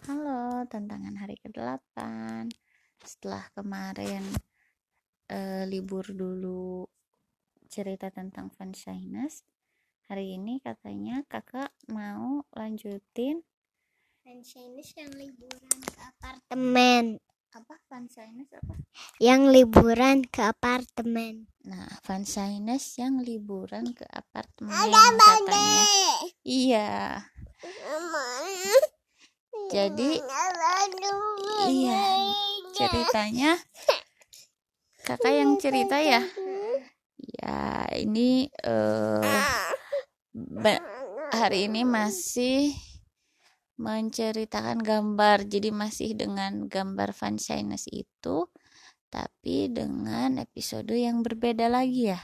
Halo, tantangan hari ke-8. Setelah kemarin eh, libur dulu cerita tentang fun shyness, hari ini katanya kakak mau lanjutin Fun shyness yang liburan ke apartemen. apa fun shyness apa? Yang liburan ke apartemen. Nah, fun shyness yang liburan ke apartemen katanya. Iya, Jadi, iya, ceritanya kakak yang cerita ya. Ya, ini ba- hari ini masih menceritakan gambar. Jadi masih dengan gambar fun shyness itu tapi dengan episode yang berbeda lagi ya.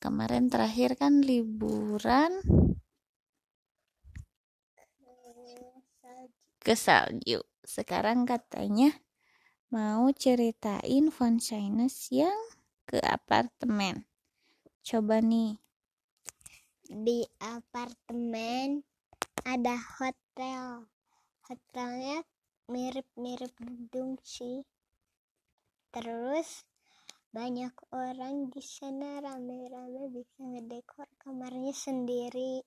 Kemarin terakhir kan liburan ke salju sekarang katanya mau ceritain fun shyness yang ke apartemen coba nih Di apartemen ada hotel. Hotelnya mirip-mirip gedung sih. Terus banyak orang di sana rame-rame bisa ngedekor kamarnya sendiri.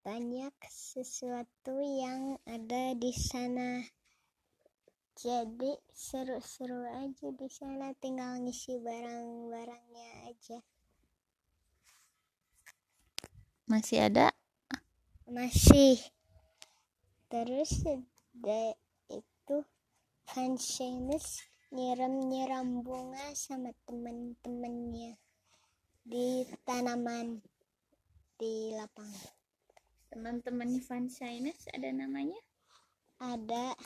Banyak sesuatu yang ada di sana. Jadi seru-seru aja di sana tinggal ngisi barang-barangnya aja. masih ada Masih. Terus ada itu shyness nyiram-nyiram bunga sama temen-temennya di tanaman di lapangan. Teman-teman fun shyness ada namanya? Ada.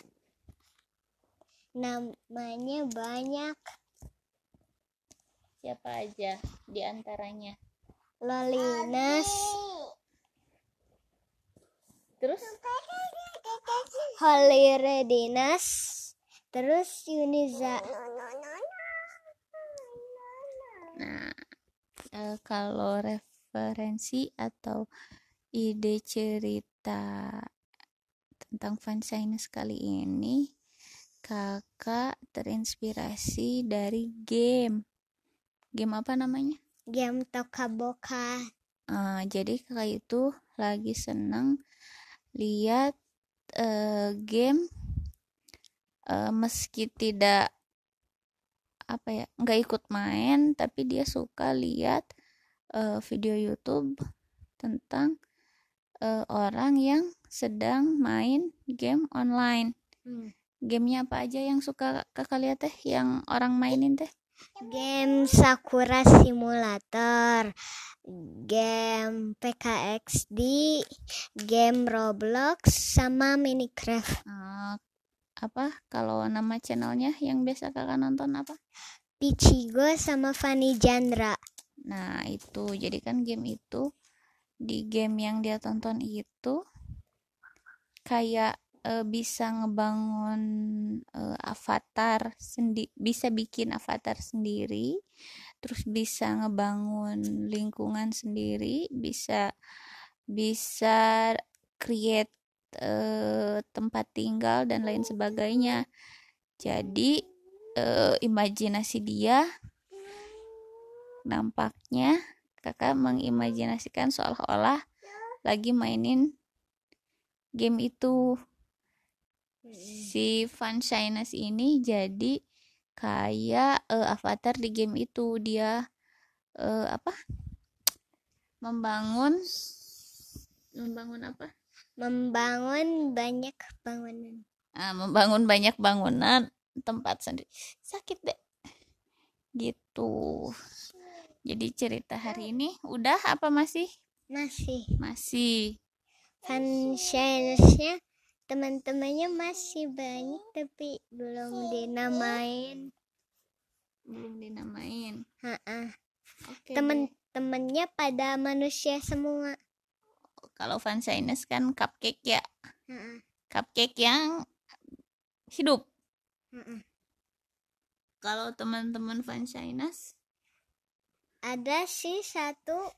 Namanya banyak. Siapa aja di antaranya? Lolinas, terus? Holly Redinas, terus Yuniza. Nah, eh, kalau referensi atau ide cerita tentang shyness kali ini, kakak terinspirasi dari game. Game apa namanya? Game Toka Boka. Eh, jadi kakak itu lagi seneng lihat eh, game eh, meski tidak apa ya nggak ikut main tapi dia suka lihat eh, video YouTube tentang eh, orang yang sedang main game online. Gamenya apa aja yang suka kakak lihat teh yang orang mainin teh? Game Sakura Simulator, game PKXD, game Roblox, sama Minecraft. Eh, apa? Kalau nama channelnya yang biasa kakak nonton apa? Pichigo sama Fanny Jandra. Nah, itu. Jadi kan game itu di game yang dia tonton itu kayak eh, bisa ngebangun eh, avatar sendi bisa bikin avatar sendiri, terus bisa ngebangun lingkungan sendiri, bisa bisa create eh, tempat tinggal dan lain sebagainya. Jadi eh, imajinasi dia nampaknya kakak mengimajinasikan seolah-olah lagi mainin game itu. Si fun shyness ini jadi kayak eh, avatar di game itu. Dia eh, apa? Membangun membangun apa? Membangun banyak bangunan. Ah, membangun banyak bangunan tempat sendiri. Sakit deh. Gitu jadi cerita hari ini udah apa masih Masih. masih Fun shyness-nya teman-temannya masih banyak tapi belum dinamain. belum dinamain Ha-ah. Oke deh. Temen-temennya pada manusia semua. kalau shyness kan cupcake ya Ha-ah. cupcake yang hidup Ha-ah. kalau teman-teman shyness Ada sih satu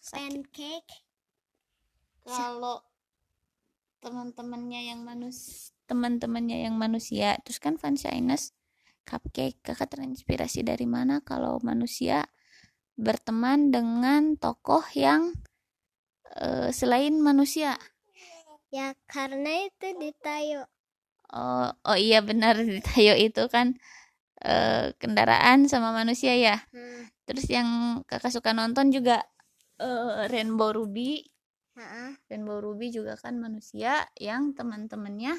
pancake. Kalau teman-temannya yang manus teman-temannya yang manusia. Terus kan Vanessa Ines cupcake. Kakak terinspirasi dari mana kalau manusia berteman dengan tokoh yang uh, selain manusia? Ya karena itu di Tayo. Oh oh iya benar di Tayo itu kan uh, kendaraan sama manusia ya? Hmm. Terus yang kakak suka nonton juga uh, Rainbow Ruby uh-uh. Rainbow Ruby juga kan manusia yang teman-temannya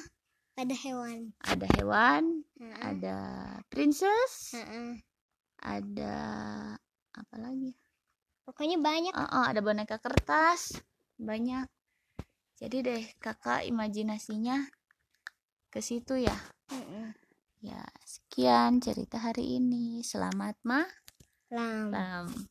ada hewan ada hewan uh-uh. ada princess uh-uh. ada apa lagi pokoknya banyak uh -uh, ada boneka kertas banyak jadi deh kakak imajinasinya ke situ ya uh-uh. ya sekian cerita hari ini selamat ma làm. Làm.